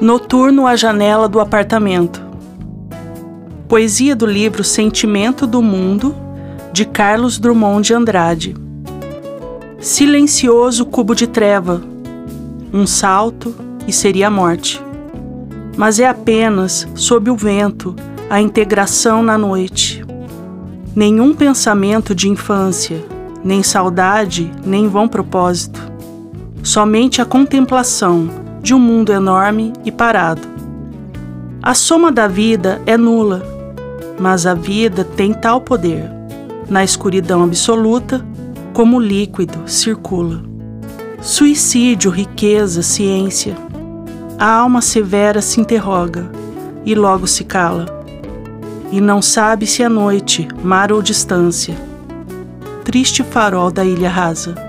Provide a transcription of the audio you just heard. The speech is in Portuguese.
Noturno à janela do apartamento. Poesia do livro Sentimento do Mundo, de Carlos Drummond de Andrade. Silencioso cubo de treva. Um salto e seria a morte. Mas é apenas, sob o vento, a integração na noite. Nenhum pensamento de infância, nem saudade, nem vão propósito. Somente a contemplação de um mundo enorme e parado. A soma da vida é nula, mas a vida tem tal poder. Na escuridão absoluta, como líquido circula. Suicídio, riqueza, ciência. A alma severa se interroga e logo se cala. E não sabe se é noite, mar ou distância. Triste farol da ilha rasa.